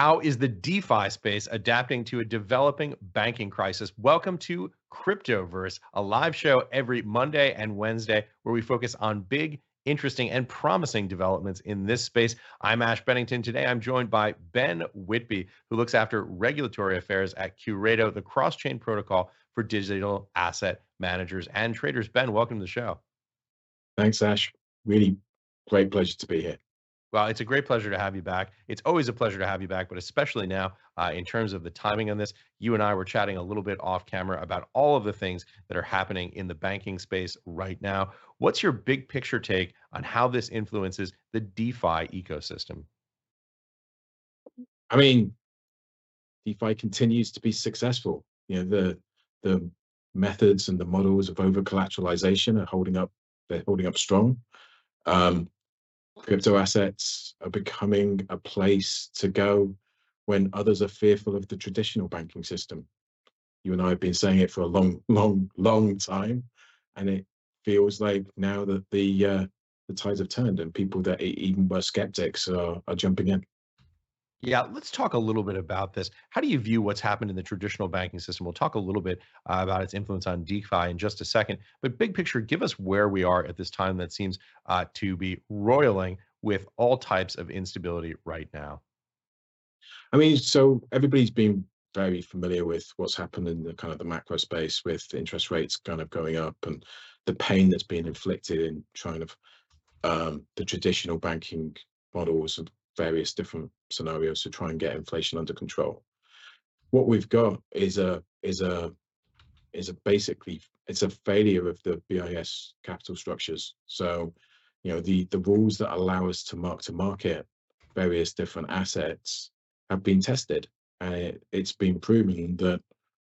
How is the DeFi space adapting to a developing banking crisis? Welcome to Cryptoverse, a live show every Monday and Wednesday where we focus on big, interesting, and promising developments in this space. I'm Ash Bennington. Today I'm joined by Ben Whitby, who looks after regulatory affairs at Qredo, the cross chain protocol for digital asset managers and traders. Ben, welcome to the show. Thanks, Ash. Really great pleasure to be here. Well, it's a great pleasure to have you back. It's always a pleasure to have you back, but especially now uh, in terms of the timing on this. You and I were chatting a little bit off camera about all of the things that are happening in the banking space right now. What's your big picture take on how this influences the DeFi ecosystem? I mean, DeFi continues to be successful. You know, the the methods and the models of over collateralization are holding up. They're holding up strong. Um, crypto assets are becoming a place to go when others are fearful of the traditional banking system. You and I have been saying it for a long, long, long time, and it feels like now that the uh, the tides have turned and people that even were skeptics are, are jumping in. Yeah, let's talk a little bit about this. How do you view what's happened in the traditional banking system? We'll talk a little bit uh, about its influence on DeFi in just a second. But big picture, give us where we are at this time that seems uh, to be roiling with all types of instability right now. I mean, so everybody's been very familiar with what's happened in the kind of the macro space with interest rates kind of going up and the pain that's been inflicted in trying to um, the traditional banking models of various different scenarios to try and get inflation under control. What we've got is a is a is a basically it's a failure of the BIS capital structures. So, you know, the the rules that allow us to mark to market various different assets have been tested, and it, it's been proven that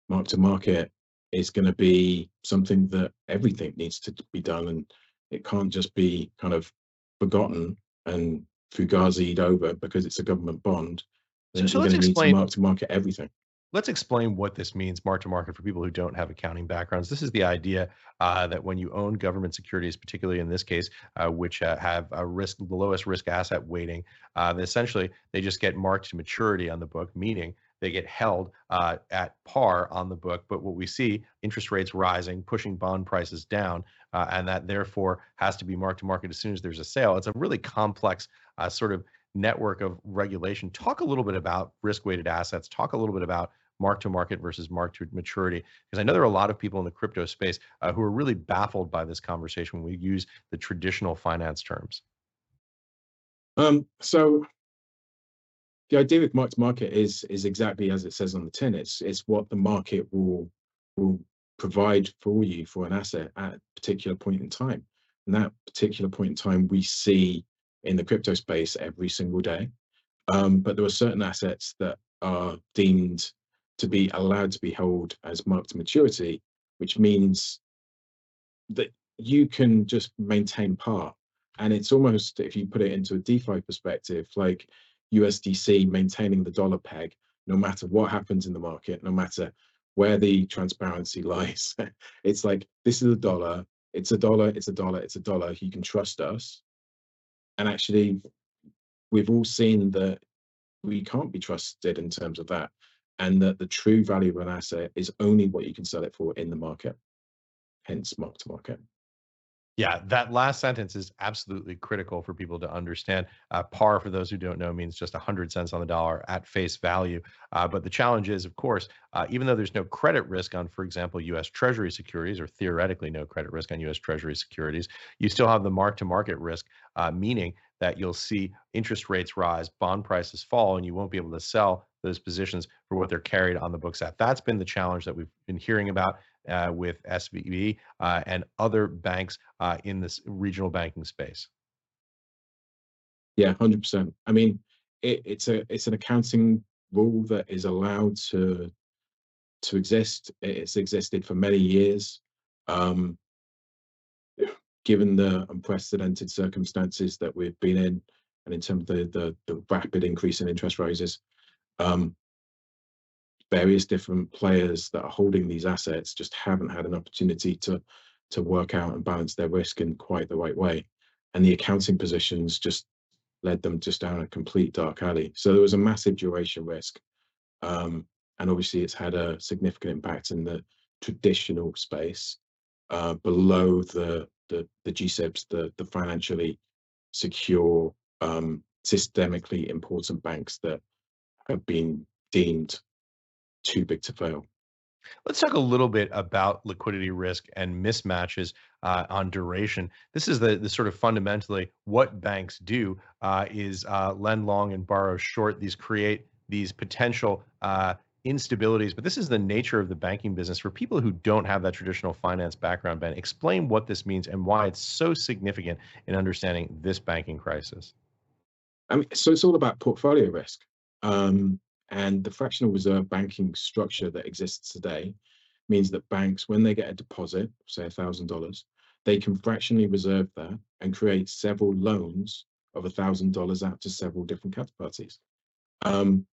mark to market is going to be something that everything needs to be done, and it can't just be kind of forgotten and fugazied over because it's a government bond, then so, so we're going to need to mark to market everything. Let's explain what this means, mark to market, for people who don't have accounting backgrounds. This is the idea uh, that when you own government securities, particularly in this case, uh, which uh, have a risk, the lowest risk asset weighting, uh, essentially they just get marked to maturity on the book, meaning they get held uh, at par on the book. But what we see, interest rates rising, pushing bond prices down, uh, and that therefore has to be marked to market as soon as there's a sale. It's a really complex uh, sort of network of regulation. Talk a little bit about risk weighted assets. Talk a little bit about mark to market versus mark to maturity because i know there are a lot of people in the crypto space uh, who are really baffled by this conversation when we use the traditional finance terms um, so the idea with mark to market is is exactly as it says on the tin it's it's what the market will will provide for you for an asset at a particular point in time and that particular point in time we see in the crypto space every single day. Um, but there are certain assets that are deemed to be allowed to be held as marked maturity, which means that you can just maintain par. And it's almost, if you put it into a DeFi perspective, like USDC maintaining the dollar peg, no matter what happens in the market, no matter where the transparency lies. it's like, this is a dollar, it's a dollar, it's a dollar, it's a dollar. You can trust us and actually we've all seen that we can't be trusted in terms of that and that the true value of an asset is only what you can sell it for in the market hence mark to market yeah, that last sentence is absolutely critical for people to understand. Uh, par, for those who don't know, means just 100 cents on the dollar at face value. Uh, but the challenge is, of course, uh, even though there's no credit risk on, for example, US Treasury securities, or theoretically no credit risk on US Treasury securities, you still have the mark to market risk, uh, meaning that you'll see interest rates rise, bond prices fall, and you won't be able to sell those positions for what they're carried on the books at. That's been the challenge that we've been hearing about uh, with SVB uh, and other banks uh, in this regional banking space. Yeah, hundred percent. I mean, it, it's a it's an accounting rule that is allowed to to exist. It's existed for many years. Um, given the unprecedented circumstances that we've been in, and in terms of the the, the rapid increase in interest rises, um, various different players that are holding these assets just haven't had an opportunity to to work out and balance their risk in quite the right way, and the accounting positions just led them just down a complete dark alley. So there was a massive duration risk. Um, and obviously it's had a significant impact in the traditional space uh, below the, the, the GSIBs, the, the financially secure, um, systemically important banks that have been deemed too big to fail. Let's talk a little bit about liquidity risk and mismatches uh, on duration. This is the, the sort of fundamentally what banks do uh, is uh, lend long and borrow short. These create these potential uh, instabilities, but this is the nature of the banking business. For people who don't have that traditional finance background, Ben, explain what this means and why it's so significant in understanding this banking crisis. I mean, so it's all about portfolio risk. Um, and the fractional reserve banking structure that exists today means that banks, when they get a deposit, say $1,000, they can fractionally reserve that and create several loans of $1,000 out to several different counterparties. Um,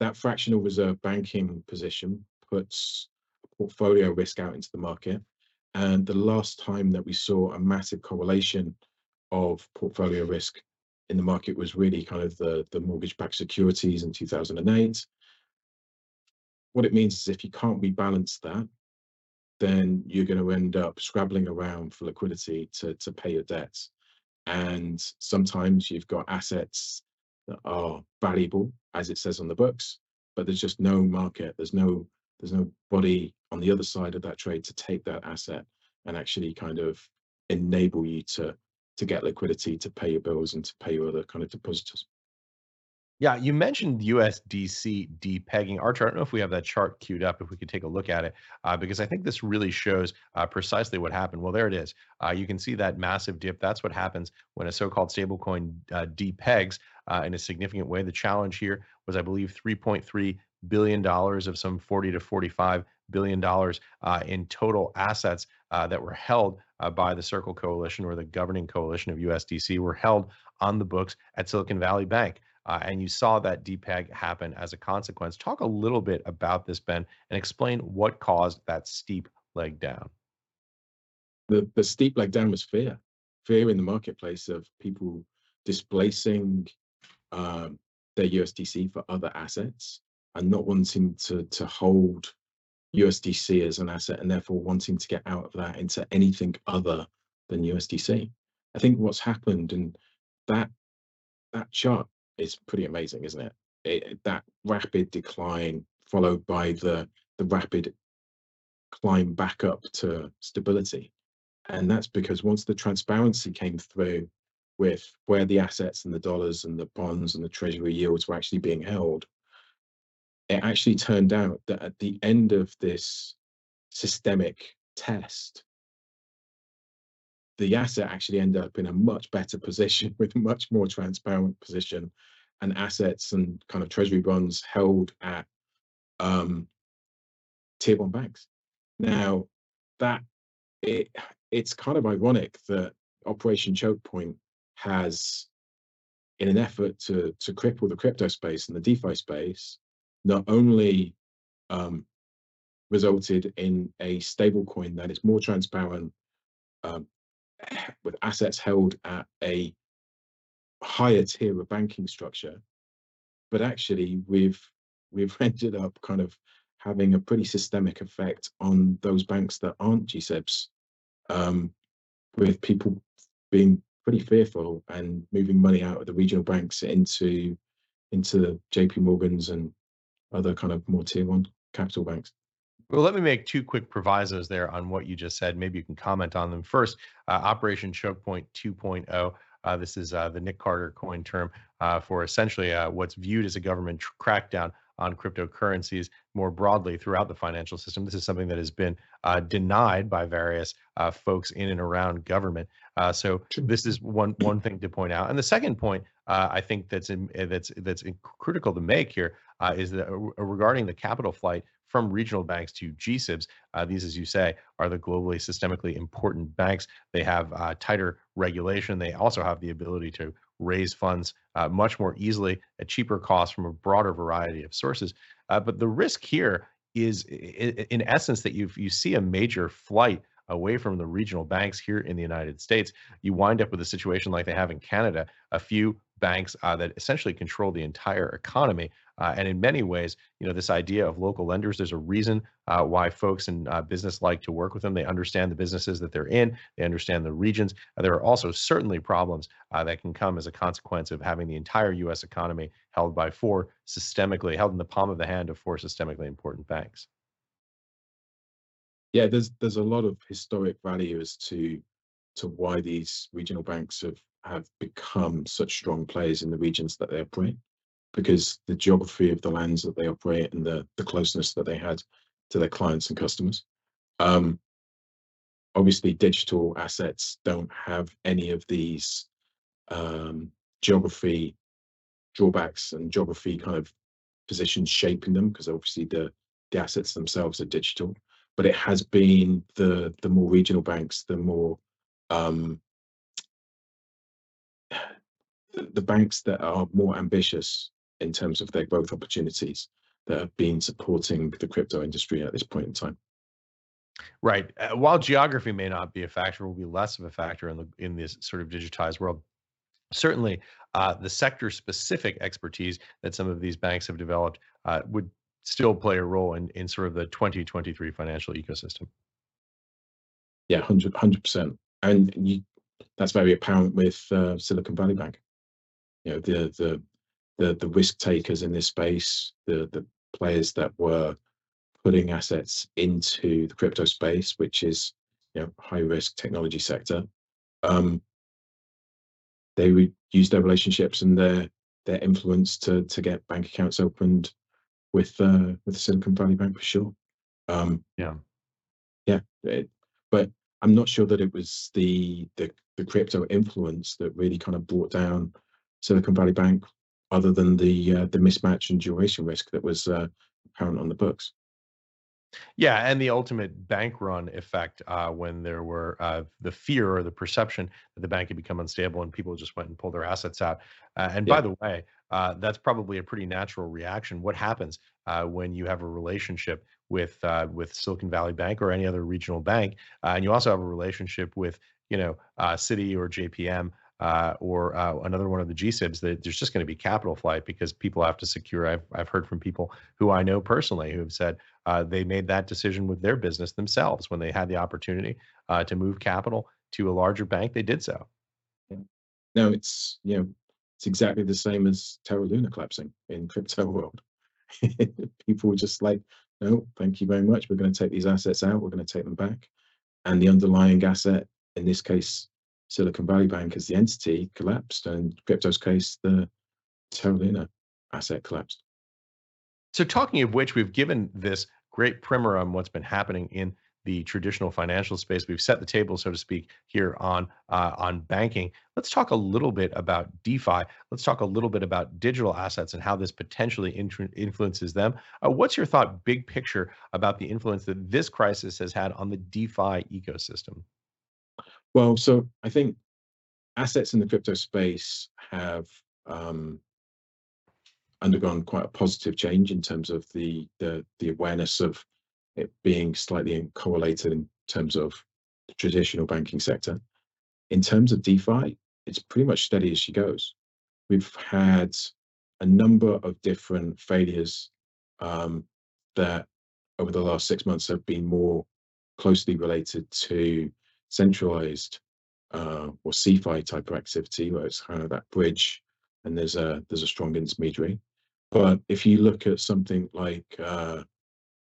that fractional reserve banking position puts portfolio risk out into the market. And the last time that we saw a massive correlation of portfolio risk in the market was really kind of the, the mortgage-backed securities in 2008. What it means is if you can't rebalance that, then you're going to end up scrabbling around for liquidity to, to pay your debts. And sometimes you've got assets that are valuable, as it says on the books, but there's just no market. There's no there's no body on the other side of that trade to take that asset and actually kind of enable you to to get liquidity to pay your bills and to pay your other kind of depositors. Yeah, you mentioned USDC depegging. Archer, I don't know if we have that chart queued up, if we could take a look at it, uh, because I think this really shows uh, precisely what happened. Well, there it is. Uh, you can see that massive dip. That's what happens when a so-called stablecoin uh, depegs uh, in a significant way. The challenge here was, I believe, 3.3 billion dollars of some 40 to 45 billion dollars uh, in total assets that were held by the Circle Coalition or the governing coalition of USDC were held on the books at Silicon Valley Bank. Uh, and you saw that depeg happen as a consequence. Talk a little bit about this, Ben, and explain what caused that steep leg down. The, the steep leg down was fear, fear in the marketplace of people displacing um, their USDC for other assets and not wanting to, to hold USDC as an asset and therefore wanting to get out of that into anything other than USDC. I think what's happened and that that chart is pretty amazing, isn't it? it? That rapid decline followed by the the rapid climb back up to stability. And that's because once the transparency came through with where the assets and the dollars and the bonds and the treasury yields were actually being held, it actually turned out that at the end of this systemic test, the asset actually ended up in a much better position with much more transparent position and assets and kind of treasury bonds held at um, tier one banks. Now that it it's kind of ironic that Operation Choke Point has, in an effort to to cripple the crypto space and the DeFi space, not only um, resulted in a stable coin that is more transparent, um, with assets held at a higher tier of banking structure, but actually we've we've ended up kind of having a pretty systemic effect on those banks that aren't GSIBs, um, with people being pretty fearful and moving money out of the regional banks into into the JP Morgans and other kind of more tier one capital banks. Well, let me make two quick provisos there on what you just said. Maybe you can comment on them. First, uh, Operation Choke Point 2.0. Uh, this is uh, the Nic Carter coin term uh, for essentially uh, what's viewed as a government tr- crackdown on cryptocurrencies. more broadly throughout the financial system. This is something that has been uh, denied by various uh, folks in and around government. Uh, so this is one one thing to point out. And the second point uh, I think that's in, that's that's critical to make here uh, is that regarding the capital flight from regional banks to GSIBs. Uh, these, as you say, are the globally systemically important banks. They have uh, tighter regulation. They also have the ability to raise funds uh, much more easily at cheaper costs from a broader variety of sources. Uh, but the risk here is, in essence, that you you see a major flight away from the regional banks here in the United States. You wind up with a situation like they have in Canada, a few banks uh, that essentially control the entire economy. Uh, and in many ways, you know, this idea of local lenders, there's a reason uh, why folks in uh, business like to work with them. They understand the businesses that they're in, they understand the regions. There are also certainly problems uh, that can come as a consequence of having the entire US economy held by four systemically, held in the palm of the hand of four systemically important banks. Yeah, there's there's a lot of historic value as to to why these regional banks have have become such strong players in the regions that they operate because the geography of the lands that they operate and the, the closeness that they had to their clients and customers. Um, obviously, digital assets don't have any of these um, geography drawbacks and geography kind of positions shaping them because obviously the, the assets themselves are digital. But it has been the the more regional banks, the more um, the banks that are more ambitious in terms of their growth opportunities that have been supporting the crypto industry at this point in time. Right. Uh, while geography may not be a factor, will be less of a factor in the in this sort of digitized world. Certainly, uh, the sector-specific expertise that some of these banks have developed uh, would still play a role in in sort of the 2023 financial ecosystem. Yeah, 100 percent, and you, that's very apparent with uh, Silicon Valley Bank you know the the the, the risk takers in this space, the the players that were putting assets into the crypto space, which is you know high risk technology sector. Um, they would use their relationships and their their influence to to get bank accounts opened with uh, with Silicon Valley Bank for sure. Um, yeah, yeah, it, but I'm not sure that it was the the the crypto influence that really kind of brought down Silicon Valley Bank, other than the uh, the mismatch and duration risk that was uh, apparent on the books. Yeah, and the ultimate bank run effect uh, when there were uh, the fear or the perception that the bank had become unstable and people just went and pulled their assets out. Uh, and yeah. by the way, uh, that's probably a pretty natural reaction. What happens uh, when you have a relationship with uh, with Silicon Valley Bank or any other regional bank, and you also have a relationship with you know Citi or JPM? Uh, or uh, another one of the GSIBs, that there's just going to be capital flight because people have to secure. I've, I've heard from people who I know personally who have said uh, they made that decision with their business themselves when they had the opportunity uh, to move capital to a larger bank. They did so. No, it's you know it's exactly the same as Terra Luna collapsing in crypto world. people were just like, no, thank you very much. We're going to take these assets out. We're going to take them back, and the underlying asset, in this case, Silicon Valley Bank as the entity collapsed, and crypto's case, the Terra asset collapsed. So, talking of which, we've given this great primer on what's been happening in the traditional financial space. We've set the table, so to speak, here on uh, on banking. Let's talk a little bit about DeFi. Let's talk a little bit about digital assets and how this potentially influences them. Uh, what's your thought, big picture, about the influence that this crisis has had on the DeFi ecosystem? Well, so I think assets in the crypto space have um, undergone quite a positive change in terms of the, the the awareness of it being slightly correlated in terms of the traditional banking sector. In terms of DeFi, it's pretty much steady as she goes. We've had a number of different failures um, that over the last six months have been more closely related to centralized uh, or CeFi type of activity where it's kind of that bridge and there's a there's a strong intermediary. But if you look at something like uh,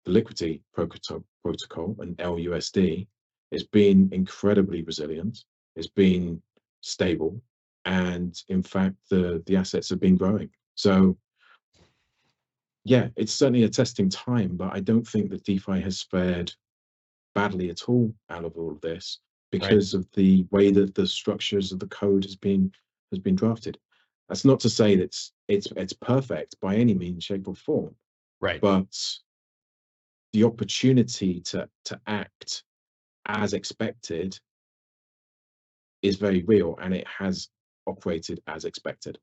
the Liquity protocol and LUSD, it's been incredibly resilient. It's been stable, and in fact, the the assets have been growing. So yeah, it's certainly a testing time, but I don't think that DeFi has fared badly at all out of all of this because right. of the way that the structures of the code has been has been drafted. That's not to say that it's it's it's perfect by any means, shape, or form. Right. But the opportunity to to act as expected is very real and it has operated as expected.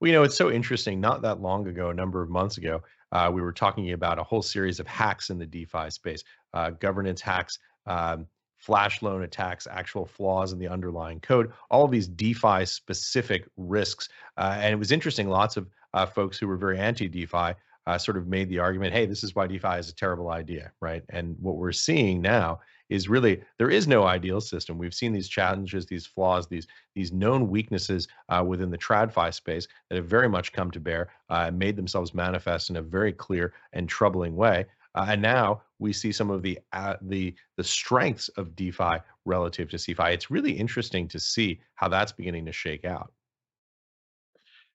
Well, you know, it's so interesting. Not that long ago, a number of months ago, uh, we were talking about a whole series of hacks in the DeFi space, uh, governance hacks, um, flash loan attacks, actual flaws in the underlying code, all of these DeFi specific risks. Uh, and it was interesting. Lots of uh, folks who were very anti DeFi uh, sort of made the argument, hey, this is why DeFi is a terrible idea, right? And what we're seeing now is really there is no ideal system. We've seen these challenges, these flaws, these these known weaknesses uh, within the TradFi space that have very much come to bear uh, and made themselves manifest in a very clear and troubling way. Uh, and now we see some of the uh, the the strengths of DeFi relative to CeFi. It's really interesting to see how that's beginning to shake out.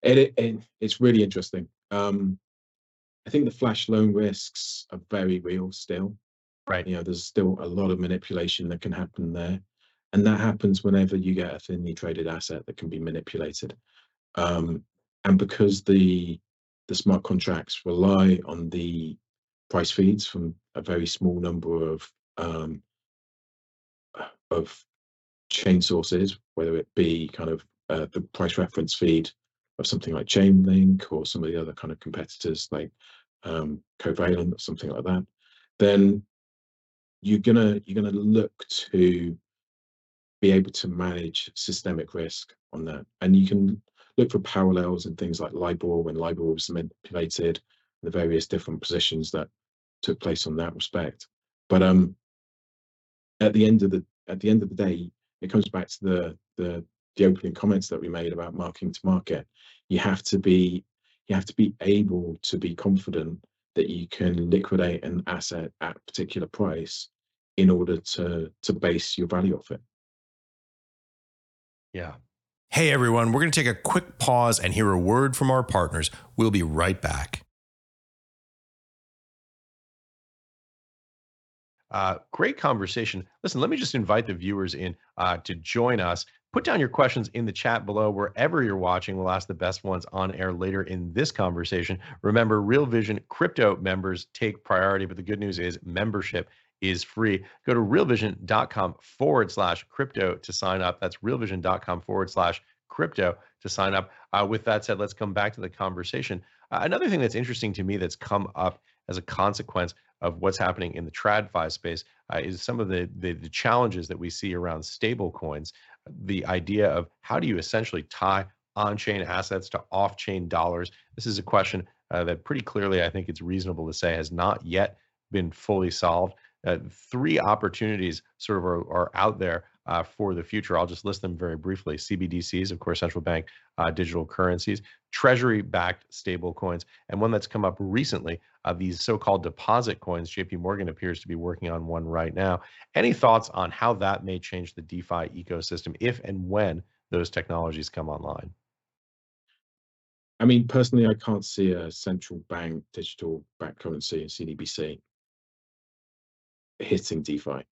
It, it it's really interesting. Um, I think the flash loan risks are very real still. Right. You know, there's still a lot of manipulation that can happen there. And that happens whenever you get a thinly traded asset that can be manipulated. Um, and because the the smart contracts rely on the price feeds from a very small number of um, of chain sources, whether it be kind of uh, the price reference feed of something like Chainlink or some of the other kind of competitors like um, Covalent or something like that, then you're gonna you're gonna look to be able to manage systemic risk on that, and you can look for parallels in things like LIBOR when LIBOR was manipulated, the various different positions that took place on that respect. But um, at the end of the at the end of the day, it comes back to the the the opening comments that we made about marking to market, you have to be you have to be able to be confident that you can liquidate an asset at a particular price in order to to base your value off it. Yeah. Hey everyone, we're going to take a quick pause and hear a word from our partners. We'll be right back. Uh, great conversation. Listen, let me just invite the viewers in uh, to join us Put down your questions in the chat below wherever you're watching. We'll ask the best ones on air later in this conversation. Remember, Real Vision crypto members take priority, but the good news is membership is free. Go to realvision.com forward slash crypto to sign up. That's realvision.com forward slash crypto to sign up. Uh, with that said, let's come back to the conversation. Uh, another thing that's interesting to me that's come up as a consequence of what's happening in the TradFi space uh, is some of the, the, the challenges that we see around stable coins the idea of how do you essentially tie on-chain assets to off-chain dollars. This is a question uh, that pretty clearly I think it's reasonable to say has not yet been fully solved. Uh, three opportunities sort of are, are out there uh, for the future. I'll just list them very briefly. CBDCs, of course, central bank uh, digital currencies, treasury-backed stable coins, and one that's come up recently, uh, these so-called deposit coins. JP Morgan appears to be working on one right now. Any thoughts on how that may change the DeFi ecosystem if and when those technologies come online? I mean, personally, I can't see a central bank digital backed currency, and CDBC, hitting DeFi.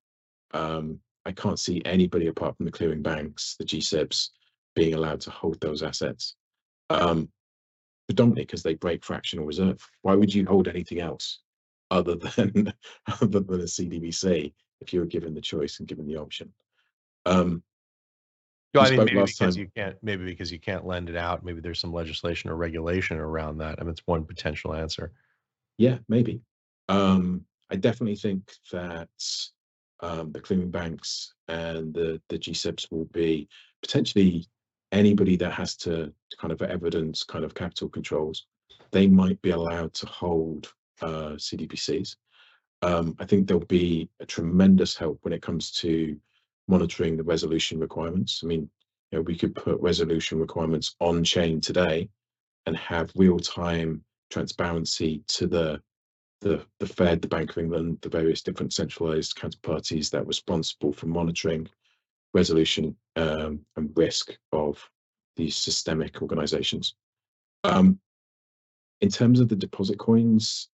Um, I can't see anybody apart from the clearing banks, the GSIBs, being allowed to hold those assets. Um, predominantly because they break fractional reserve. Why would you hold anything else other than other than a CDBC if you were given the choice and given the option? Um, I mean, maybe because time. you can't, maybe because you can't lend it out. Maybe there's some legislation or regulation around that. I mean, it's one potential answer. Yeah, maybe. Um, I definitely think that um, the clearing banks and the the GSIBs will be potentially anybody that has to kind of evidence kind of capital controls. They might be allowed to hold uh, CDBCs. Um, I think there'll be a tremendous help when it comes to monitoring the resolution requirements. I mean, you know, we could put resolution requirements on chain today and have real time transparency to the the, the Fed, the Bank of England, the various different centralized counterparties that are responsible for monitoring resolution um, and risk of these systemic organizations. Um, in terms of the deposit coins,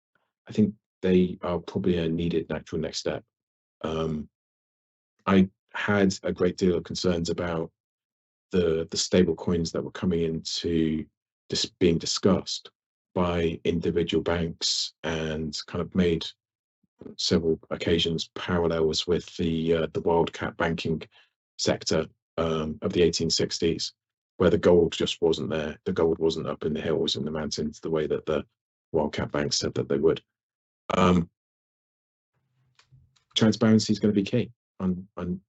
I think they are probably a needed natural next step. Um, I had a great deal of concerns about the the stable coins that were coming into just being discussed by individual banks and kind of made several occasions parallels with the uh, the wildcat banking sector um, of the 1860s, where the gold just wasn't there. The gold wasn't up in the hills and the mountains the way that the wildcat banks said that they would. Um, transparency is going to be key on on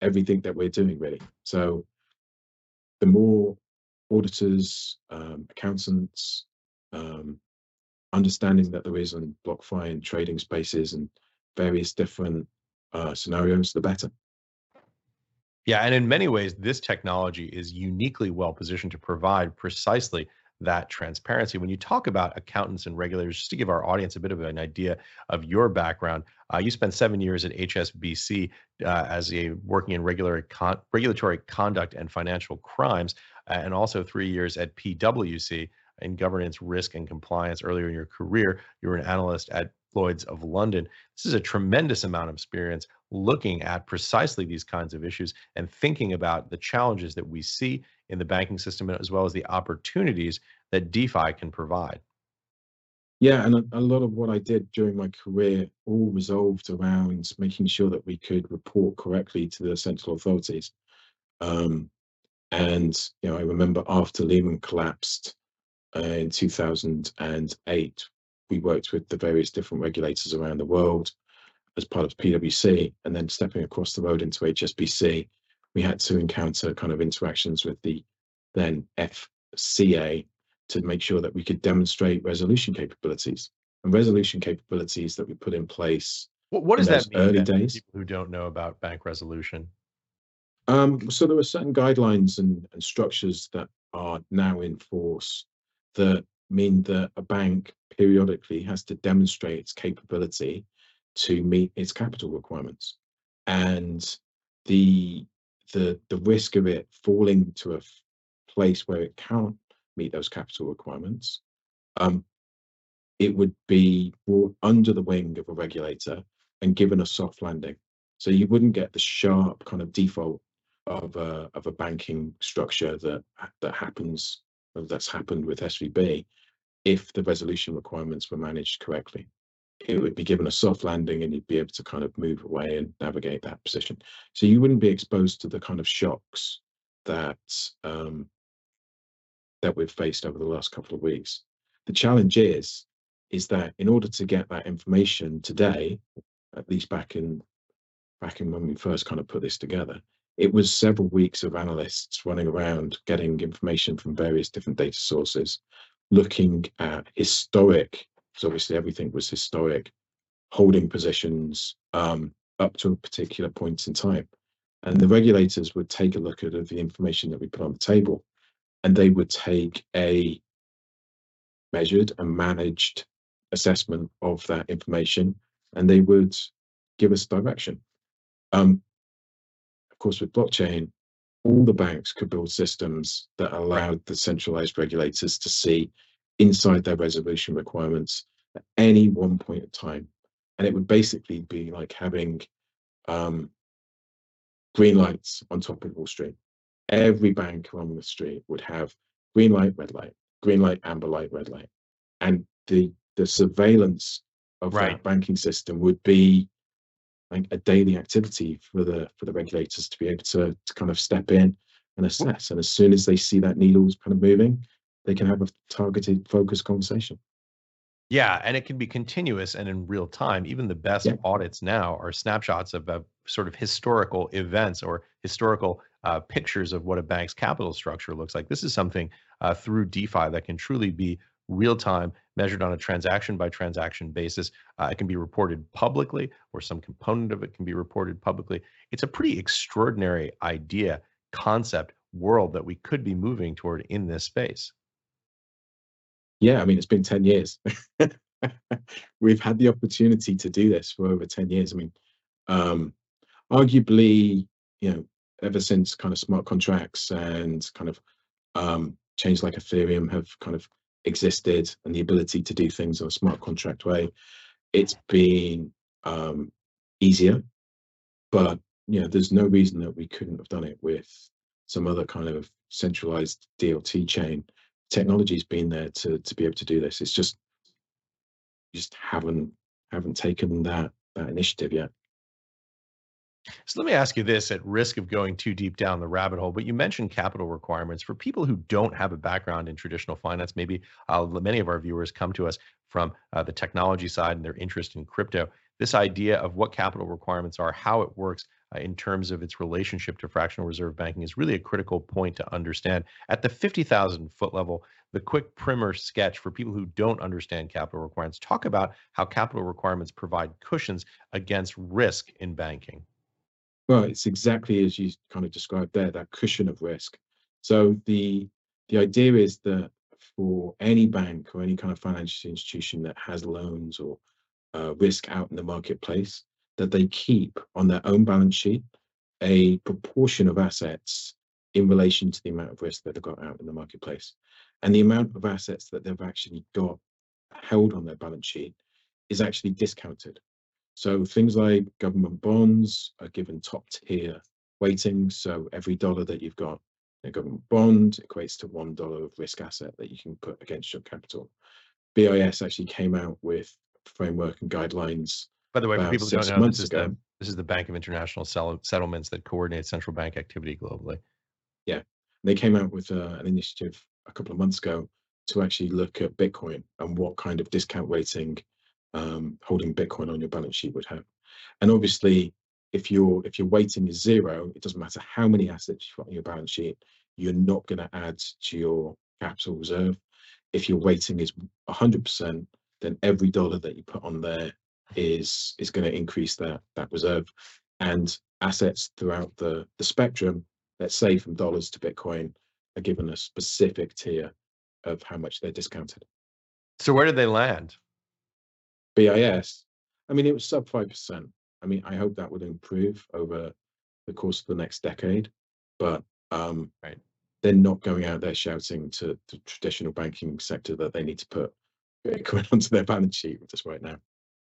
everything that we're doing, really. So the more auditors, um, accountants, um, understanding that there is on BlockFi and trading spaces and various different uh, scenarios, the better. Yeah, and in many ways, this technology is uniquely well positioned to provide precisely that transparency. When you talk about accountants and regulators, just to give our audience a bit of an idea of your background, uh, you spent seven years at HSBC uh, as a working in regular con- regulatory conduct and financial crimes, and also three years at PwC in governance, risk, and compliance. Earlier in your career, you were an analyst at Lloyd's of London. This is a tremendous amount of experience looking at precisely these kinds of issues and thinking about the challenges that we see in the banking system as well as the opportunities that DeFi can provide. Yeah, and a, a, lot of what I did during my career all resolved around making sure that we could report correctly to the central authorities. Um, and you know, I remember after Lehman collapsed uh, in 2008, we worked with the various different regulators around the world as part of PwC, and then stepping across the road into HSBC, we had to encounter kind of interactions with the then FSA to make sure that we could demonstrate resolution capabilities and resolution capabilities that we put in place. What, what does that mean? Early days. People who don't know about bank resolution. Um, so there were certain guidelines and, and structures that are now in force that mean that a bank periodically has to demonstrate its capability to meet its capital requirements. And the the the risk of it falling to a place where it can't meet those capital requirements, um, it would be brought under the wing of a regulator and given a soft landing. So you wouldn't get the sharp kind of default of a of a banking structure that that happens that's happened with SVB if the resolution requirements were managed correctly it would be given a soft landing and you'd be able to kind of move away and navigate that position. So you wouldn't be exposed to the kind of shocks that um, that we've faced over the last couple of weeks. The challenge is is that in order to get that information today, at least back in back in when we first kind of put this together, it was several weeks of analysts running around getting information from various different data sources, looking at historic so obviously everything was historic, holding positions um, up to a particular point in time. And the regulators would take a look at the information that we put on the table, and they would take a measured and managed assessment of that information, and they would give us direction. Um, course, with blockchain, all the banks could build systems that allowed the centralized regulators to see inside their resolution requirements at any one point in time. And it would basically be like having um, green lights on top of Wall Street. Every bank along the street would have green light, red light, green light, amber light, red light. And the the surveillance of right. that banking system would be like a daily activity for the for the regulators to be able to, to kind of step in and assess. And as soon as they see that needle's kind of moving, they can have a targeted, focused conversation. Yeah, and it can be continuous and in real time. Even the best yeah. audits now are snapshots of, of, sort of historical events or historical uh, pictures of what a bank's capital structure looks like. This is something uh, through DeFi that can truly be real time, measured on a transaction by transaction basis. Uh, it can be reported publicly, or some component of it can be reported publicly. It's a pretty extraordinary idea, concept, world that we could be moving toward in this space yeah, I mean, it's been 10 years. We've had the opportunity to do this for over 10 years. I mean, um, arguably, you know, ever since kind of smart contracts and kind of um, chains like Ethereum have kind of existed and the ability to do things in a smart contract way, it's been um, easier. But you know, there's no reason that we couldn't have done it with some other kind of centralized DLT chain. Technology's been there to to be able to do this. It's just just haven't haven't taken that that initiative yet. So let me ask you this at risk of going too deep down the rabbit hole, but you mentioned capital requirements for people who don't have a background in traditional finance. Maybe uh, many of our viewers come to us from uh, the technology side and their interest in crypto. This idea of what capital requirements are, how it works uh, in terms of its relationship to fractional reserve banking is really a critical point to understand. At the 50,000 foot level, the quick primer sketch for people who don't understand capital requirements talk about how capital requirements provide cushions against risk in banking. Well, it's exactly as you kind of described there, that cushion of risk. So the the idea is that for any bank or any kind of financial institution that has loans or uh, risk out in the marketplace, that they keep on their own balance sheet a proportion of assets in relation to the amount of risk that they've got out in the marketplace. And the amount of assets that they've actually got held on their balance sheet is actually discounted. So things like government bonds are given top tier weighting. So every dollar that you've got in a government bond equates to one dollar of risk asset that you can put against your capital. BIS actually came out with framework and guidelines. By the way, for people who don't know, this is, the, this is the Bank of International Settlements that coordinates central bank activity globally. Yeah, they came out with uh, an initiative a couple of months ago to actually look at Bitcoin and what kind of discount rating um, holding Bitcoin on your balance sheet would have. And obviously, if your if your weighting is zero, it doesn't matter how many assets you've got on your balance sheet, you're not going to add to your capital reserve. If your weighting is 100%, then every dollar that you put on there is is going to increase that that reserve. And assets throughout the the spectrum, let's say from dollars to Bitcoin, are given a specific tier of how much they're discounted. So where did they land? BIS, I mean, it was sub 5%. I mean, I hope that would improve over the course of the next decade, but um, right. they're not going out there shouting to the traditional banking sector that they need to put Bitcoin onto their balance sheet just right now.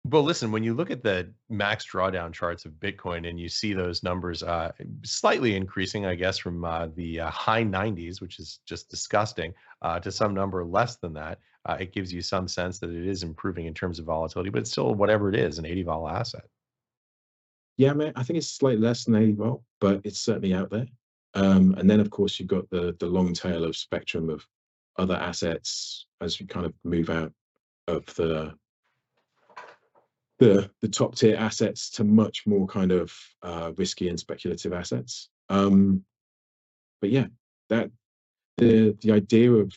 Well, listen, when you look at the max drawdown charts of Bitcoin and you see those numbers uh, slightly increasing, I guess, from uh, the uh, high 90s, which is just disgusting, uh, to some number less than that, uh, it gives you some sense that it is improving in terms of volatility, but it's still whatever it is, an 80 vol asset. Yeah, man, I think it's slightly less than 80 vol, but it's certainly out there. Um, and then, of course, you've got the the long tail of spectrum of other assets as we kind of move out of the the the top tier assets to much more kind of uh, risky and speculative assets. Um, but yeah, that the the idea of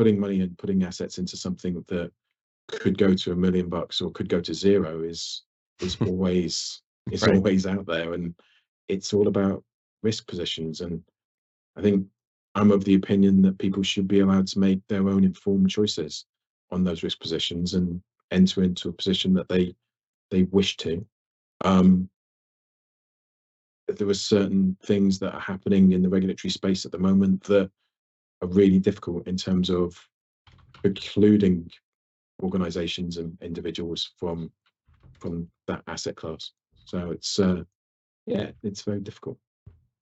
putting money and putting assets into something that could go to a million bucks or could go to zero is is always is right. always out there and it's all about risk positions and i think i'm of the opinion that people should be allowed to make their own informed choices on those risk positions and enter into a position that they they wish to um there are certain things that are happening in the regulatory space at the moment that are really difficult in terms of precluding organizations and individuals from from that asset class. So it's uh, yeah, it's very difficult.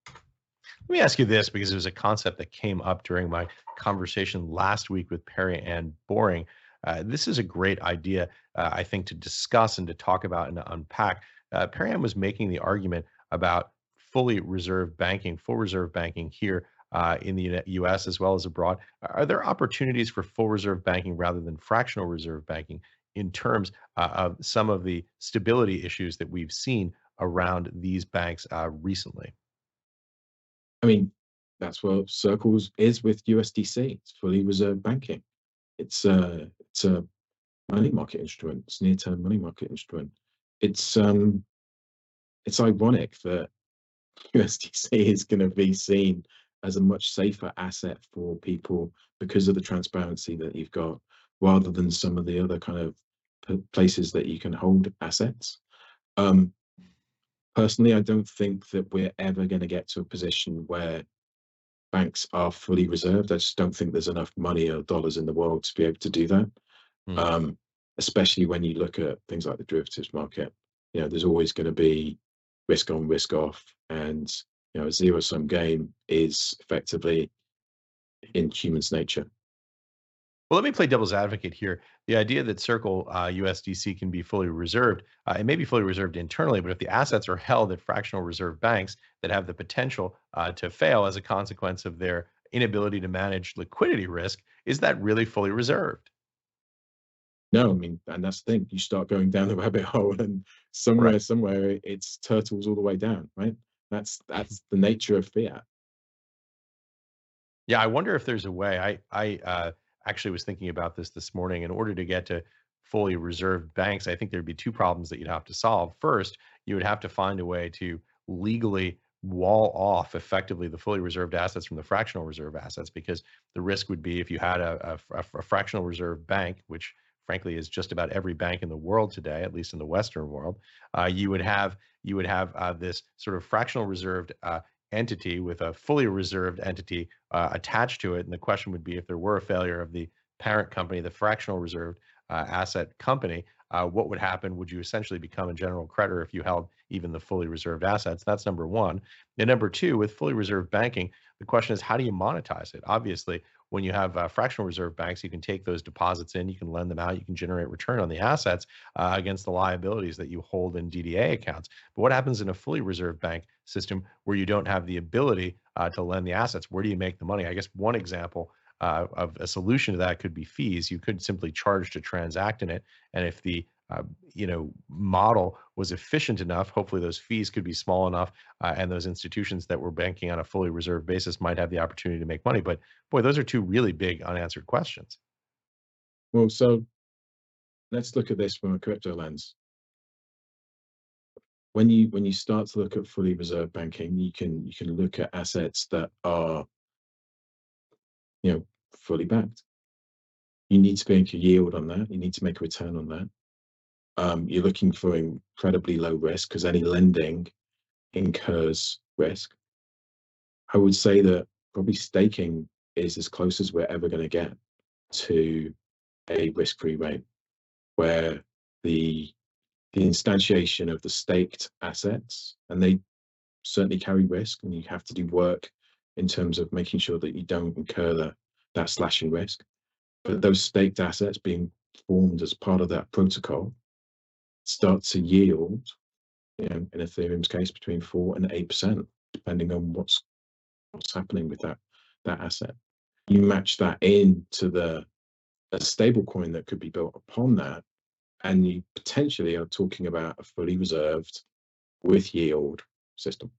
Let me ask you this because it was a concept that came up during my conversation last week with Perianne Boring. Uh, this is a great idea, uh, I think, to discuss and to talk about and to unpack. Uh, Perry was making the argument about fully reserve banking, full reserve banking here uh, in the US as well as abroad. Are there opportunities for full reserve banking rather than fractional reserve banking in terms uh, of some of the stability issues that we've seen around these banks uh, recently? I mean, that's what Circles is with USDC. It's fully reserve banking. It's a uh, it's a money market instrument. It's near term money market instrument. It's um it's ironic that USDC is going to be seen as a much safer asset for people because of the transparency that you've got rather than some of the other kind of places that you can hold assets. Um, personally, I don't think that we're ever going to get to a position where banks are fully reserved. I just don't think there's enough money or dollars in the world to be able to do that. Mm. Um, especially when you look at things like the derivatives market. You know, there's always going to be risk on, risk off, and you know, a zero sum game is effectively in humans' nature. Well, let me play devil's advocate here. The idea that Circle uh, USDC can be fully reserved, uh, it may be fully reserved internally, but if the assets are held at fractional reserve banks that have the potential uh, to fail as a consequence of their inability to manage liquidity risk, is that really fully reserved? No, I mean, and that's the thing. You start going down the rabbit hole, and somewhere, right. somewhere, it's turtles all the way down, right? That's that's the nature of fiat. Yeah, I wonder if there's a way. I I uh, actually was thinking about this this morning. In order to get to fully reserved banks, I think there'd be two problems that you'd have to solve. First, you would have to find a way to legally wall off effectively the fully reserved assets from the fractional reserve assets because the risk would be if you had a, a, a, fractional reserve bank which frankly is just about every bank in the world today at least in the western world uh, you would have you would have uh, this sort of fractional reserved uh, entity with a fully reserved entity uh, attached to it. And the question would be if there were a failure of the parent company, the fractional reserved uh, asset company, uh, what would happen? Would you essentially become a general creditor if you held even the fully reserved assets? That's number one. And number two, with fully reserved banking, the question is how do you monetize it? Obviously, when you have uh, fractional reserve banks, you can take those deposits in, you can lend them out, you can generate return on the assets uh, against the liabilities that you hold in DDA accounts. But what happens in a fully reserved bank system where you don't have the ability uh, to lend the assets? Where do you make the money? I guess one example uh, of a solution to that could be fees. You could simply charge to transact in it, and if the uh, you know model was efficient enough hopefully those fees could be small enough uh, and those institutions that were banking on a fully reserved basis might have the opportunity to make money but boy those are two really big unanswered questions. Well so let's look at this from a crypto lens. When you when you start to look at fully reserved banking you can you can look at assets that are you know fully backed. You need to make a yield on that. You need to make a return on that um, you're looking for incredibly low risk because any lending incurs risk. I would say that probably staking is as close as we're ever going to get to a risk-free rate, where the the instantiation of the staked assets, and they certainly carry risk, and you have to do work in terms of making sure that you don't incur the, that slashing risk. But those staked assets being formed as part of that protocol start to yield, you know, in Ethereum's case, between four and eight percent, depending on what's what's happening with that that asset. You match that into the a stable coin that could be built upon that, and you potentially are talking about a fully reserved with yield system.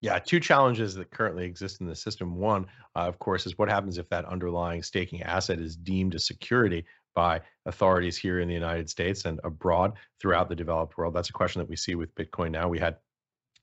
Yeah, two challenges that currently exist in the system. One, uh, of course, is what happens if that underlying staking asset is deemed a security by authorities here in the United States and abroad throughout the developed world. That's a question that we see with Bitcoin now. We had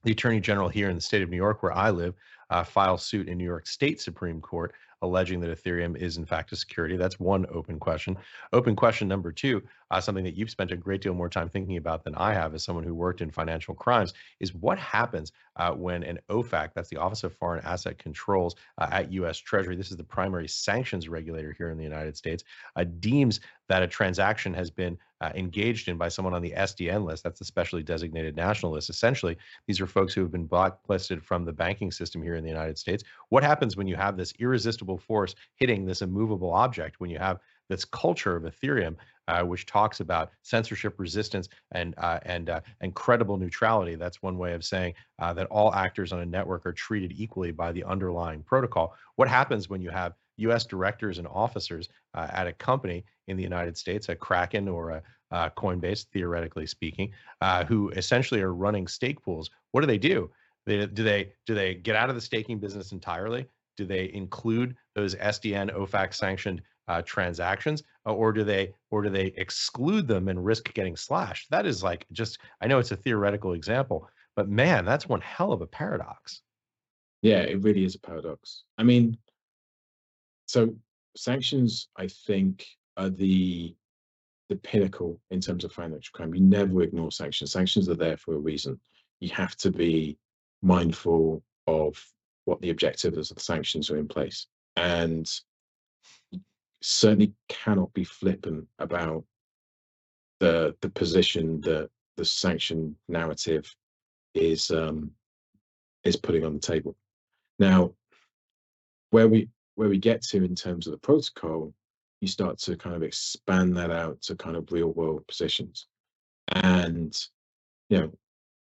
the Attorney General here in the state of New York, where I live, uh, file suit in New York State Supreme Court alleging that Ethereum is in fact a security. That's one open question. Open question number two, uh, something that you've spent a great deal more time thinking about than I have as someone who worked in financial crimes, is what happens uh, when an OFAC, that's the Office of Foreign Asset Controls uh, at U.S. Treasury, this is the primary sanctions regulator here in the United States, uh, deems that a transaction has been uh, engaged in by someone on the SDN list, that's the specially designated national list. Essentially, these are folks who have been blacklisted from the banking system here in the United States. What happens when you have this irresistible force hitting this immovable object, when you have this culture of Ethereum, uh, which talks about censorship resistance and uh, and uh, and credible neutrality. That's one way of saying uh, that all actors on a network are treated equally by the underlying protocol. What happens when you have U.S. directors and officers uh, at a company in the United States, a Kraken or a uh, Coinbase, theoretically speaking, uh, who essentially are running stake pools. What do they do? They, do they do they get out of the staking business entirely? Do they include those SDN OFAC sanctioned uh, transactions, uh, or do they or do they exclude them and risk getting slashed? That is like just I know it's a theoretical example, but man, that's one hell of a paradox. Yeah, it really is a paradox. I mean, so sanctions, I think, are the the pinnacle in terms of financial crime. You never ignore sanctions. Sanctions are there for a reason. You have to be mindful of what the objectives of the sanctions are in place. And certainly cannot be flippant about the the position that the sanction narrative is um, is putting on the table. Now, where we where we get to in terms of the protocol, you start to kind of expand that out to kind of real world positions, and you know,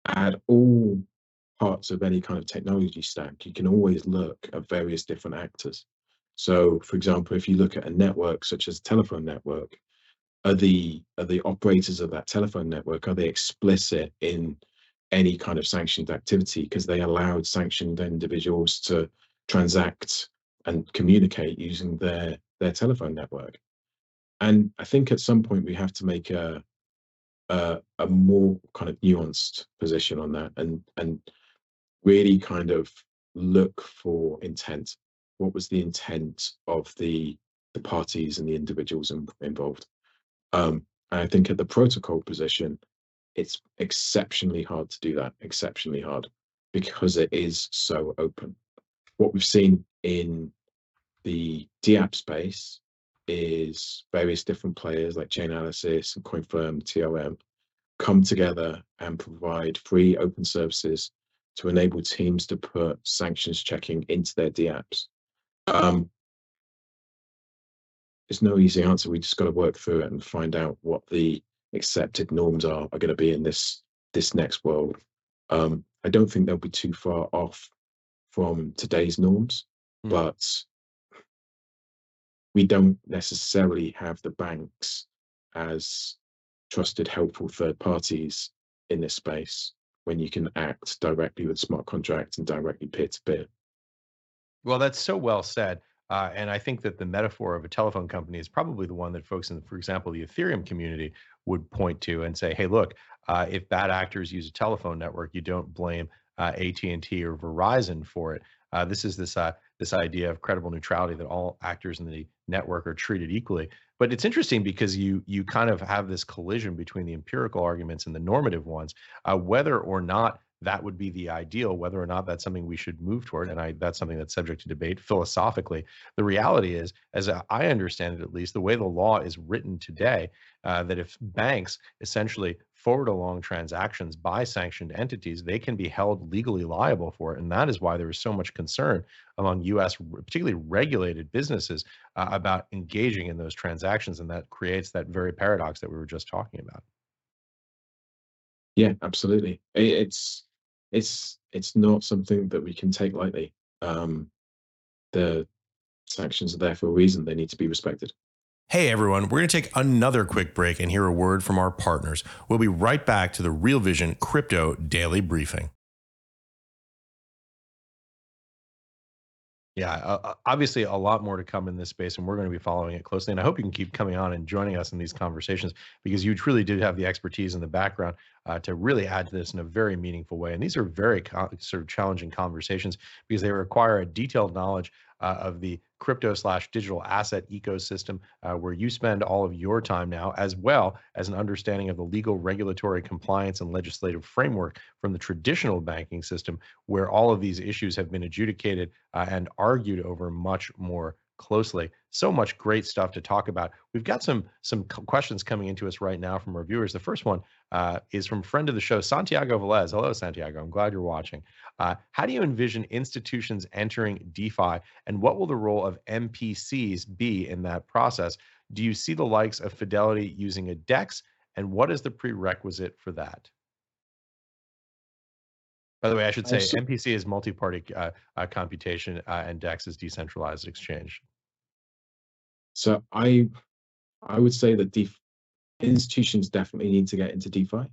add all parts of any kind of technology stack. You can always look at various different actors. So, for example, if you look at a network such as a telephone network, are the are the operators of that telephone network are they explicit in any kind of sanctioned activity because they allowed sanctioned individuals to transact and communicate using their their telephone network. And i think at some point we have to make a a, a more kind of nuanced position on that and and really kind of look for intent. What was the intent of the the parties and the individuals in, involved? Um, and I think at the protocol position, it's exceptionally hard to do that, exceptionally hard, because it is so open. What we've seen in the DApp space is various different players like Chainalysis and CoinFirm, TRM, come together and provide free open services to enable teams to put sanctions checking into their DApps. Um, it's no easy answer. We just got to work through it and find out what the accepted norms are are going to be in this this next world. Um, I don't think they'll be too far off from today's norms, mm. but we don't necessarily have the banks as trusted, helpful third parties in this space when you can act directly with smart contracts and directly peer to peer. Well, that's so well said. Uh, and I think that the metaphor of a telephone company is probably the one that folks in, for example, the Ethereum community would point to and say, "Hey, look, uh, if bad actors use a telephone network, you don't blame uh, AT&T or Verizon for it. Uh, this is this uh, this idea of credible neutrality that all actors in the network are treated equally. But it's interesting because you you kind of have this collision between the empirical arguments and the normative ones, uh, whether or not that would be the ideal whether or not that's something we should move toward and i that's something that's subject to debate philosophically. The reality is as i understand it at least the way the law is written today uh, that if banks essentially forward along transactions by sanctioned entities they can be held legally liable for it and that is why there is so much concern among us particularly regulated businesses uh, about engaging in those transactions and that creates that very paradox that we were just talking about yeah, absolutely. It's it's it's not something that we can take lightly. Um, the sanctions are there for a reason. They need to be respected. Hey everyone, we're going to take another quick break and hear a word from our partners. We'll be right back to the Real Vision Crypto Daily Briefing. Yeah, uh, obviously a lot more to come in this space, and we're going to be following it closely. And I hope you can keep coming on and joining us in these conversations because you truly do have the expertise and the background uh, to really add to this in a very meaningful way. And these are very sort of challenging conversations because they require a detailed knowledge uh, of the crypto slash digital asset ecosystem uh, where you spend all of your time now, as well as an understanding of the legal, regulatory, compliance, and legislative framework from the traditional banking system, where all of these issues have been adjudicated uh, and argued over much more closely. So much great stuff to talk about. We've got some some questions coming into us right now from our viewers. The first one uh, is from friend of the show, Santiago Velez. Hello, Santiago. I'm glad you're watching. Uh, how do you envision institutions entering DeFi, and what will the role of MPCs be in that process? Do you see the likes of Fidelity using a DEX, and what is the prerequisite for that? By the way, I should say MPC is multi-party uh, uh, computation, uh, and DEX is decentralized exchange. So I, I would say that institutions definitely need to get into DeFi.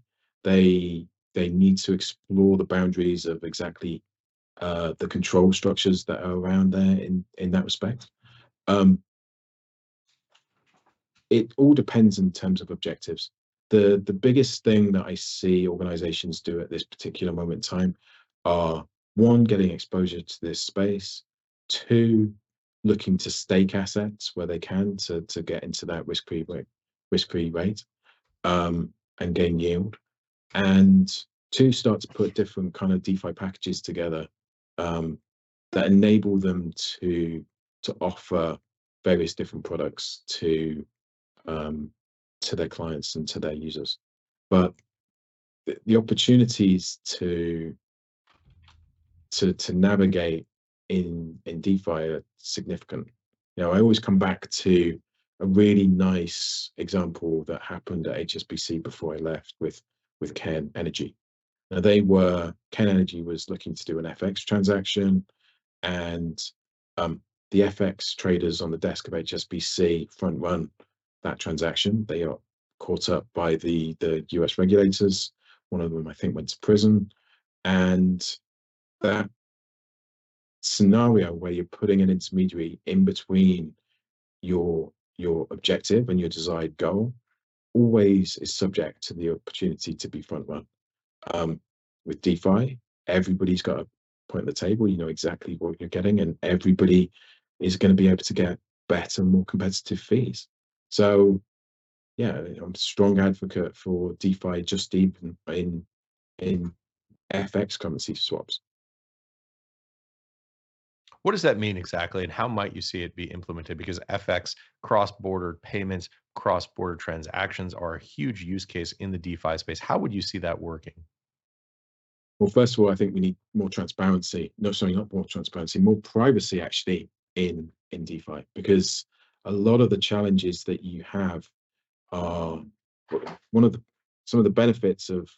They they need to explore the boundaries of exactly uh, the control structures that are around there in in that respect. Um, it all depends in terms of objectives the the biggest thing that I see organizations do at this particular moment in time are one getting exposure to this space, two looking to stake assets where they can to to get into that risk free rate, risk free rate, um, and gain yield, and two start to put different kind of DeFi packages together um, that enable them to to offer various different products to um, to their clients and to their users. But the, the opportunities to to to navigate in in DeFi are significant. You know, I always come back to a really nice example that happened at HSBC before I left with with Cairn Energy. Now they were Cairn Energy was looking to do an FX transaction, and um, the FX traders on the desk of HSBC front run that transaction. They are caught up by the the US regulators. One of them, I think, went to prison, and that scenario where you're putting an intermediary in between your your objective and your desired goal always is subject to the opportunity to be front run. Um, with DeFi, everybody's got a point at the table. You know exactly what you're getting, and everybody is going to be able to get better, more competitive fees. So, yeah, I'm a strong advocate for DeFi just even in in FX currency swaps. What does that mean exactly, and how might you see it be implemented? Because FX, cross-border payments, cross-border transactions are a huge use case in the DeFi space. How would you see that working? Well, first of all, I think we need more transparency. No, sorry, not more transparency, more privacy actually in in DeFi, because a lot of the challenges that you have are one of the some of the benefits of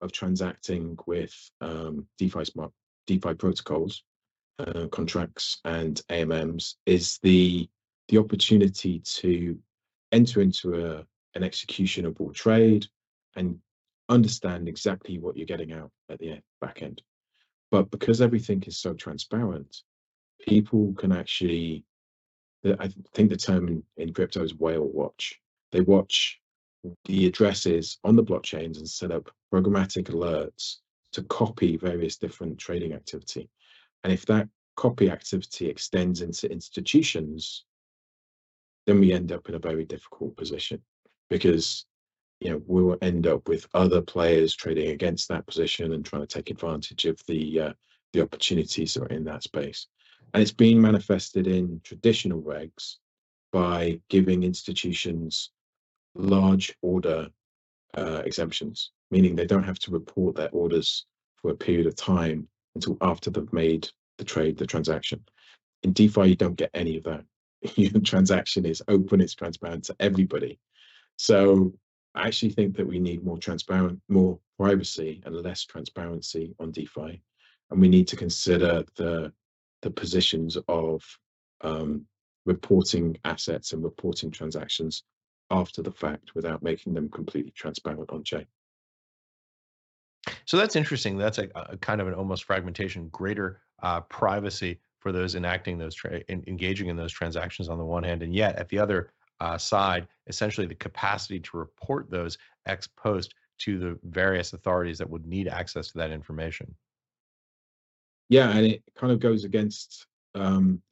of transacting with um, DeFi smart DeFi protocols uh, contracts and AMMs is the the opportunity to enter into a an executionable trade and understand exactly what you're getting out at the back end. But because everything is so transparent, people can actually I think the term in, in crypto is whale watch. They watch the addresses on the blockchains and set up programmatic alerts to copy various different trading activity. And if that copy activity extends into institutions, then we end up in a very difficult position because you know we'll end up with other players trading against that position and trying to take advantage of the uh, the opportunities that are in that space. And it's being manifested in traditional regs by giving institutions large order uh, exemptions, meaning they don't have to report their orders for a period of time until after they've made the trade, the transaction. In DeFi, you don't get any of that. Your transaction is open, it's transparent to everybody. So I actually think that we need more transparent, more privacy and less transparency on DeFi. And we need to consider the the positions of um, reporting assets and reporting transactions after the fact without making them completely transparent on chain. So that's interesting. That's a, a kind of an almost fragmentation, greater uh, privacy for those enacting those tra- in, engaging in those transactions on the one hand, and yet at the other uh, side, essentially the capacity to report those ex post to the various authorities that would need access to that information. Yeah, and it kind of goes against um,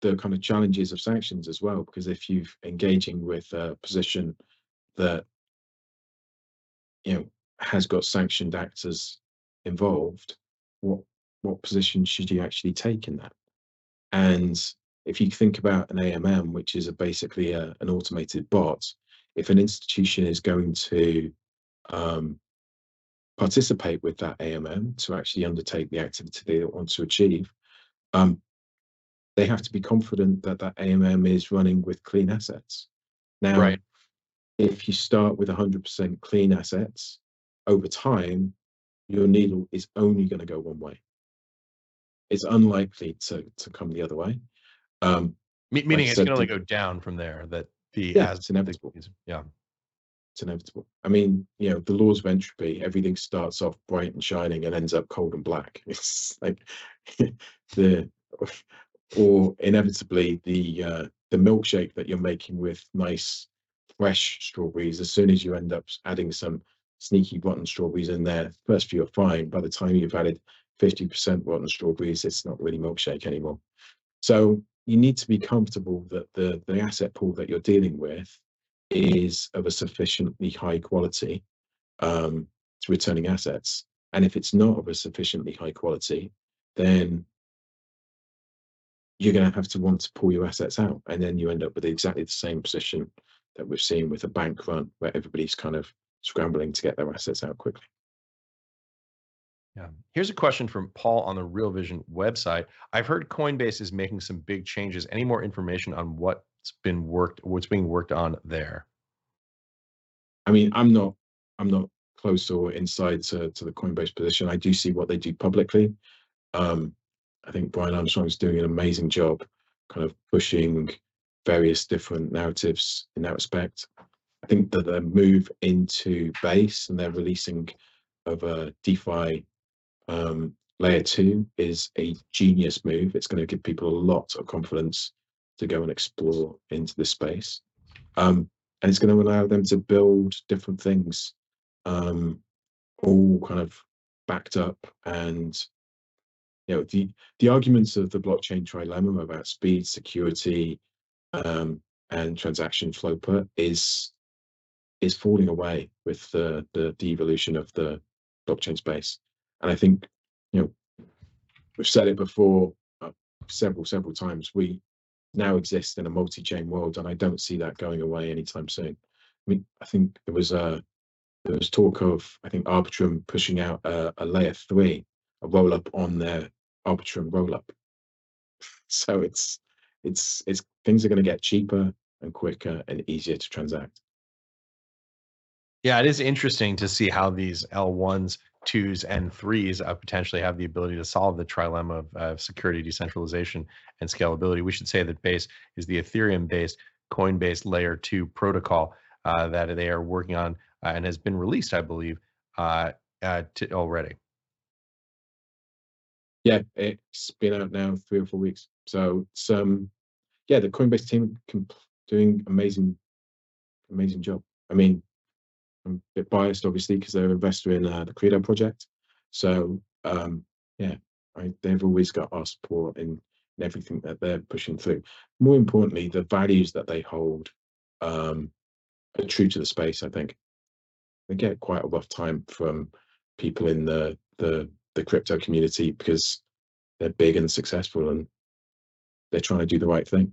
the kind of challenges of sanctions as well, because if you're engaging with a position that you know has got sanctioned actors involved, what what position should you actually take in that? And if you think about an AMM, which is a basically a, an automated bot, if an institution is going to um, participate with that AMM to actually undertake the activity they want to achieve, um, they have to be confident that that AMM is running with clean assets. Now, right. if you start with 100% clean assets, over time, your needle is only going to go one way it's unlikely to to come the other way. Um, meaning like it's going to only go down from there. That the yeah, it's inevitable. Yeah, it's inevitable. I mean, you know, the laws of entropy. Everything starts off bright and shining and ends up cold and black. It's like the or inevitably the uh, the milkshake that you're making with nice fresh strawberries. As soon as you end up adding some sneaky rotten strawberries in there, first few are fine. By the time you've added 50% rotten strawberries, it's not really milkshake anymore. So you need to be comfortable that the, the asset pool that you're dealing with is of a sufficiently high quality um, to returning assets. And if it's not of a sufficiently high quality, then you're going to have to want to pull your assets out, and then you end up with exactly the same position that we've seen with a bank run, where everybody's kind of scrambling to get their assets out quickly. Yeah. Here's a question from Paul on the Real Vision website. I've heard Coinbase is making some big changes. Any more information on what's been worked, what's being worked on there? I mean, I'm not, I'm not close or inside to, to the Coinbase position. I do see what they do publicly. Um, I think Brian Armstrong is doing an amazing job, kind of pushing various different narratives in that respect. I think that the move into base and they're releasing of a DeFi um, layer two is a genius move. It's going to give people a lot of confidence to go and explore into this space. Um, and it's going to allow them to build different things, um, all kind of backed up and you know the the arguments of the blockchain trilemma about speed, security, um, and transaction throughput is is falling away with the, the the evolution of the blockchain space. And I think, you know, we've said it before uh, several, several times. We now exist in a multi-chain world, and I don't see that going away anytime soon. I mean, I think there was a there was talk of I think Arbitrum pushing out a, a layer three, a roll up on their Arbitrum roll up. So it's it's it's things are going to get cheaper and quicker and easier to transact. Yeah, it is interesting to see how these L1s twos and threes uh, potentially have the ability to solve the trilemma of uh, security, decentralization, and scalability. We should say that Base is the Ethereum-based Coinbase Layer 2 protocol uh, that they are working on uh, and has been released, I believe, uh, uh, already. Yeah, it's been out now three or four weeks. So it's um, yeah, the Coinbase team doing amazing, amazing job. I mean, I'm a bit biased, obviously, because they're an investor in uh, the Qredo project. So um, yeah, I, they've always got our support in, in everything that they're pushing through. More importantly, the values that they hold um, are true to the space. I think they get quite a rough time from people in the the the crypto community because they're big and successful and they're trying to do the right thing.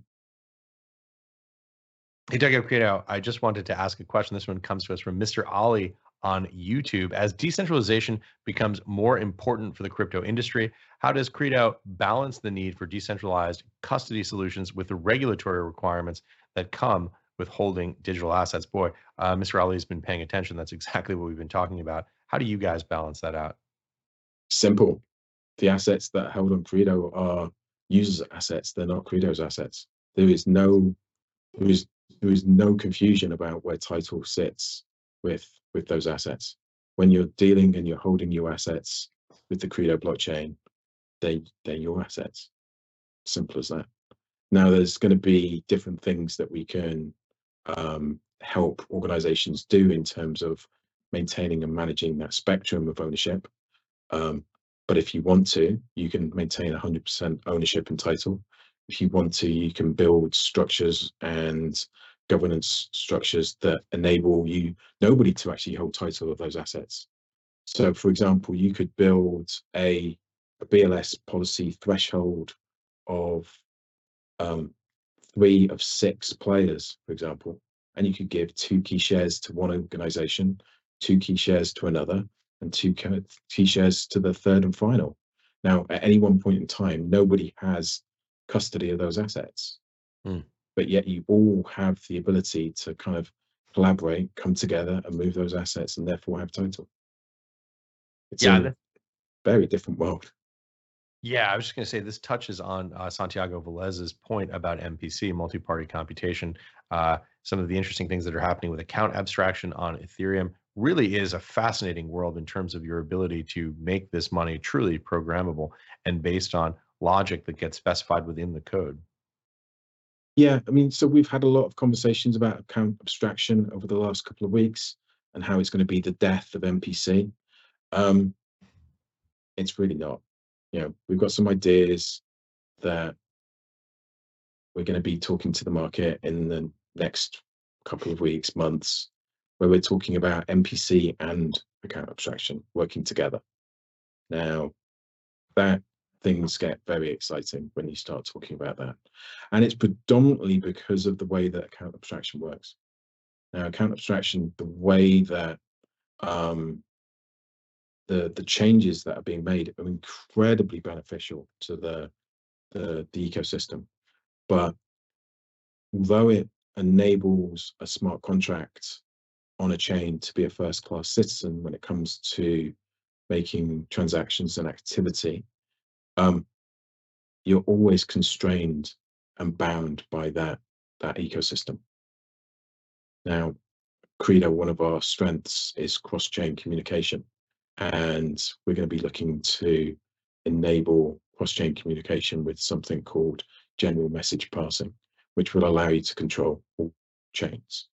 Hey, Doug Qredo, I just wanted to ask a question. This one comes to us from Mr. Ali on YouTube. As decentralization becomes more important for the crypto industry, how does Qredo balance the need for decentralized custody solutions with the regulatory requirements that come with holding digital assets? Boy, uh, Mr. Ali has been paying attention. That's exactly what we've been talking about. How do you guys balance that out? Simple. The assets that are held on Qredo are users' assets. They're not Qredo's assets. There is no there is there is no confusion about where title sits with with those assets. When you're dealing and you're holding your assets with the Qredo blockchain, they they're your assets. Simple as that. Now there's going to be different things that we can um, help organizations do in terms of maintaining and managing that spectrum of ownership. Um, but if you want to, you can maintain 100% ownership and title if you want to, you can build structures and governance structures that enable you nobody to actually hold title of those assets. So, for example, you could build a, a BLS policy threshold of um, three of six players, for example, and you could give two key shares to one organization, two key shares to another, and two key shares to the third and final. Now, at any one point in time, nobody has custody of those assets. Mm. But yet you all have the ability to kind of collaborate, come together and move those assets and therefore have title. It's yeah, a very different world. Yeah, I was just going to say this touches on uh, Santiago Velez's point about MPC, multi-party computation. Uh, some of the interesting things that are happening with account abstraction on Ethereum really is a fascinating world in terms of your ability to make this money truly programmable and based on logic that gets specified within the code. Yeah, I mean, so we've had a lot of conversations about account abstraction over the last couple of weeks and how it's going to be the death of MPC. Um, it's really not. You know, we've got some ideas that we're going to be talking to the market in the next couple of weeks, months, where we're talking about MPC and account abstraction working together. Now, that things get very exciting when you start talking about that. And it's predominantly because of the way that account abstraction works. Now, account abstraction, the way that um, the the changes that are being made are incredibly beneficial to the the, the ecosystem. But although it enables a smart contract on a chain to be a first class citizen when it comes to making transactions and activity, um, you're always constrained and bound by that that ecosystem. Now, Qredo, one of our strengths is cross-chain communication, and we're going to be looking to enable cross-chain communication with something called general message passing, which will allow you to control all chains.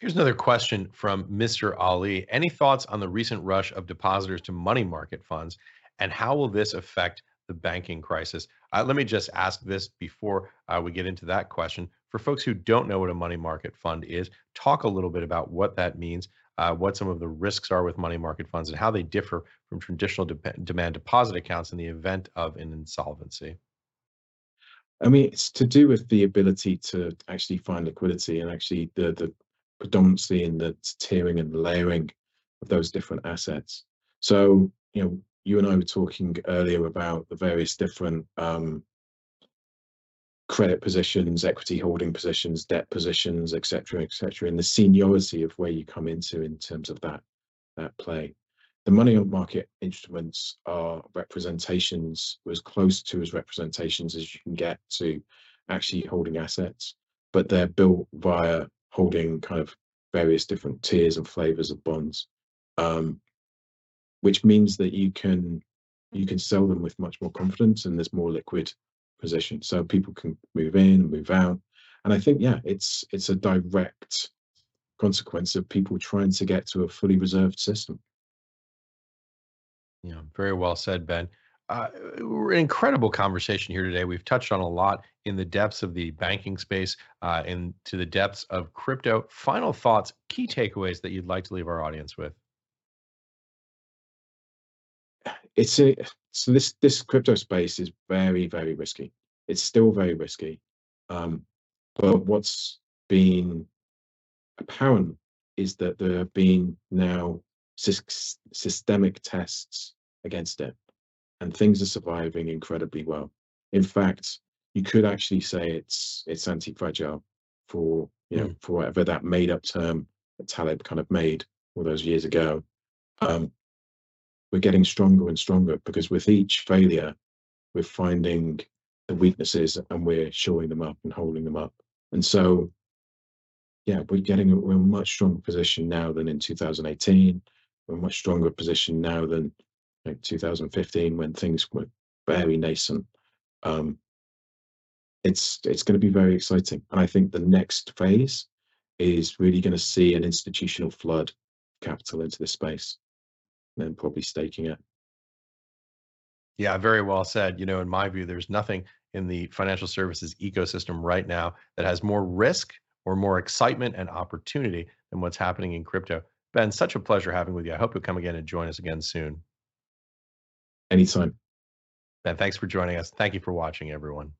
Here's another question from Mr. Ali. Any thoughts on the recent rush of depositors to money market funds, and how will this affect the banking crisis? Uh, let me just ask this before uh, we get into that question. For folks who don't know what a money market fund is, talk a little bit about what that means, uh, what some of the risks are with money market funds, and how they differ from traditional de- demand deposit accounts in the event of an insolvency. I mean, it's to do with the ability to actually find liquidity and actually the the predominantly in the tiering and layering of those different assets. So, you know, you and I were talking earlier about the various different um, credit positions, equity holding positions, debt positions, etc., etc., and the seniority of where you come into in terms of that that play. The money market instruments are representations, as close to as representations as you can get to actually holding assets, but they're built via holding kind of various different tiers and flavors of bonds, um, which means that you can you can sell them with much more confidence and there's more liquid position, so people can move in and move out. And I think yeah, it's it's a direct consequence of people trying to get to a fully reserved system. Yeah, very well said, Ben. Uh, an incredible conversation here today. We've touched on a lot in the depths of the banking space, uh, into the depths of crypto. Final thoughts, key takeaways that you'd like to leave our audience with. It's a so this this crypto space is very very risky. It's still very risky, um, but what's been apparent is that there have been now systemic tests against it and things are surviving incredibly well. In fact, you could actually say it's it's anti-fragile for you know mm. for whatever that made-up term that Taleb kind of made all those years ago. Um, we're getting stronger and stronger because with each failure, we're finding the weaknesses and we're shoring them up and holding them up. And so, yeah, we're getting we're in a much stronger position now than in 2018. We're in a much stronger position now than like 2015 when things were very nascent. Um, it's it's going to be very exciting, and I think the next phase is really going to see an institutional flood capital into this space, and then probably staking it. Yeah, very well said. You know, in my view, there's nothing in the financial services ecosystem right now that has more risk or more excitement and opportunity than what's happening in crypto. Ben, such a pleasure having with you. I hope you'll come again and join us again soon. Anytime. Ben, thanks for joining us. Thank you for watching, everyone.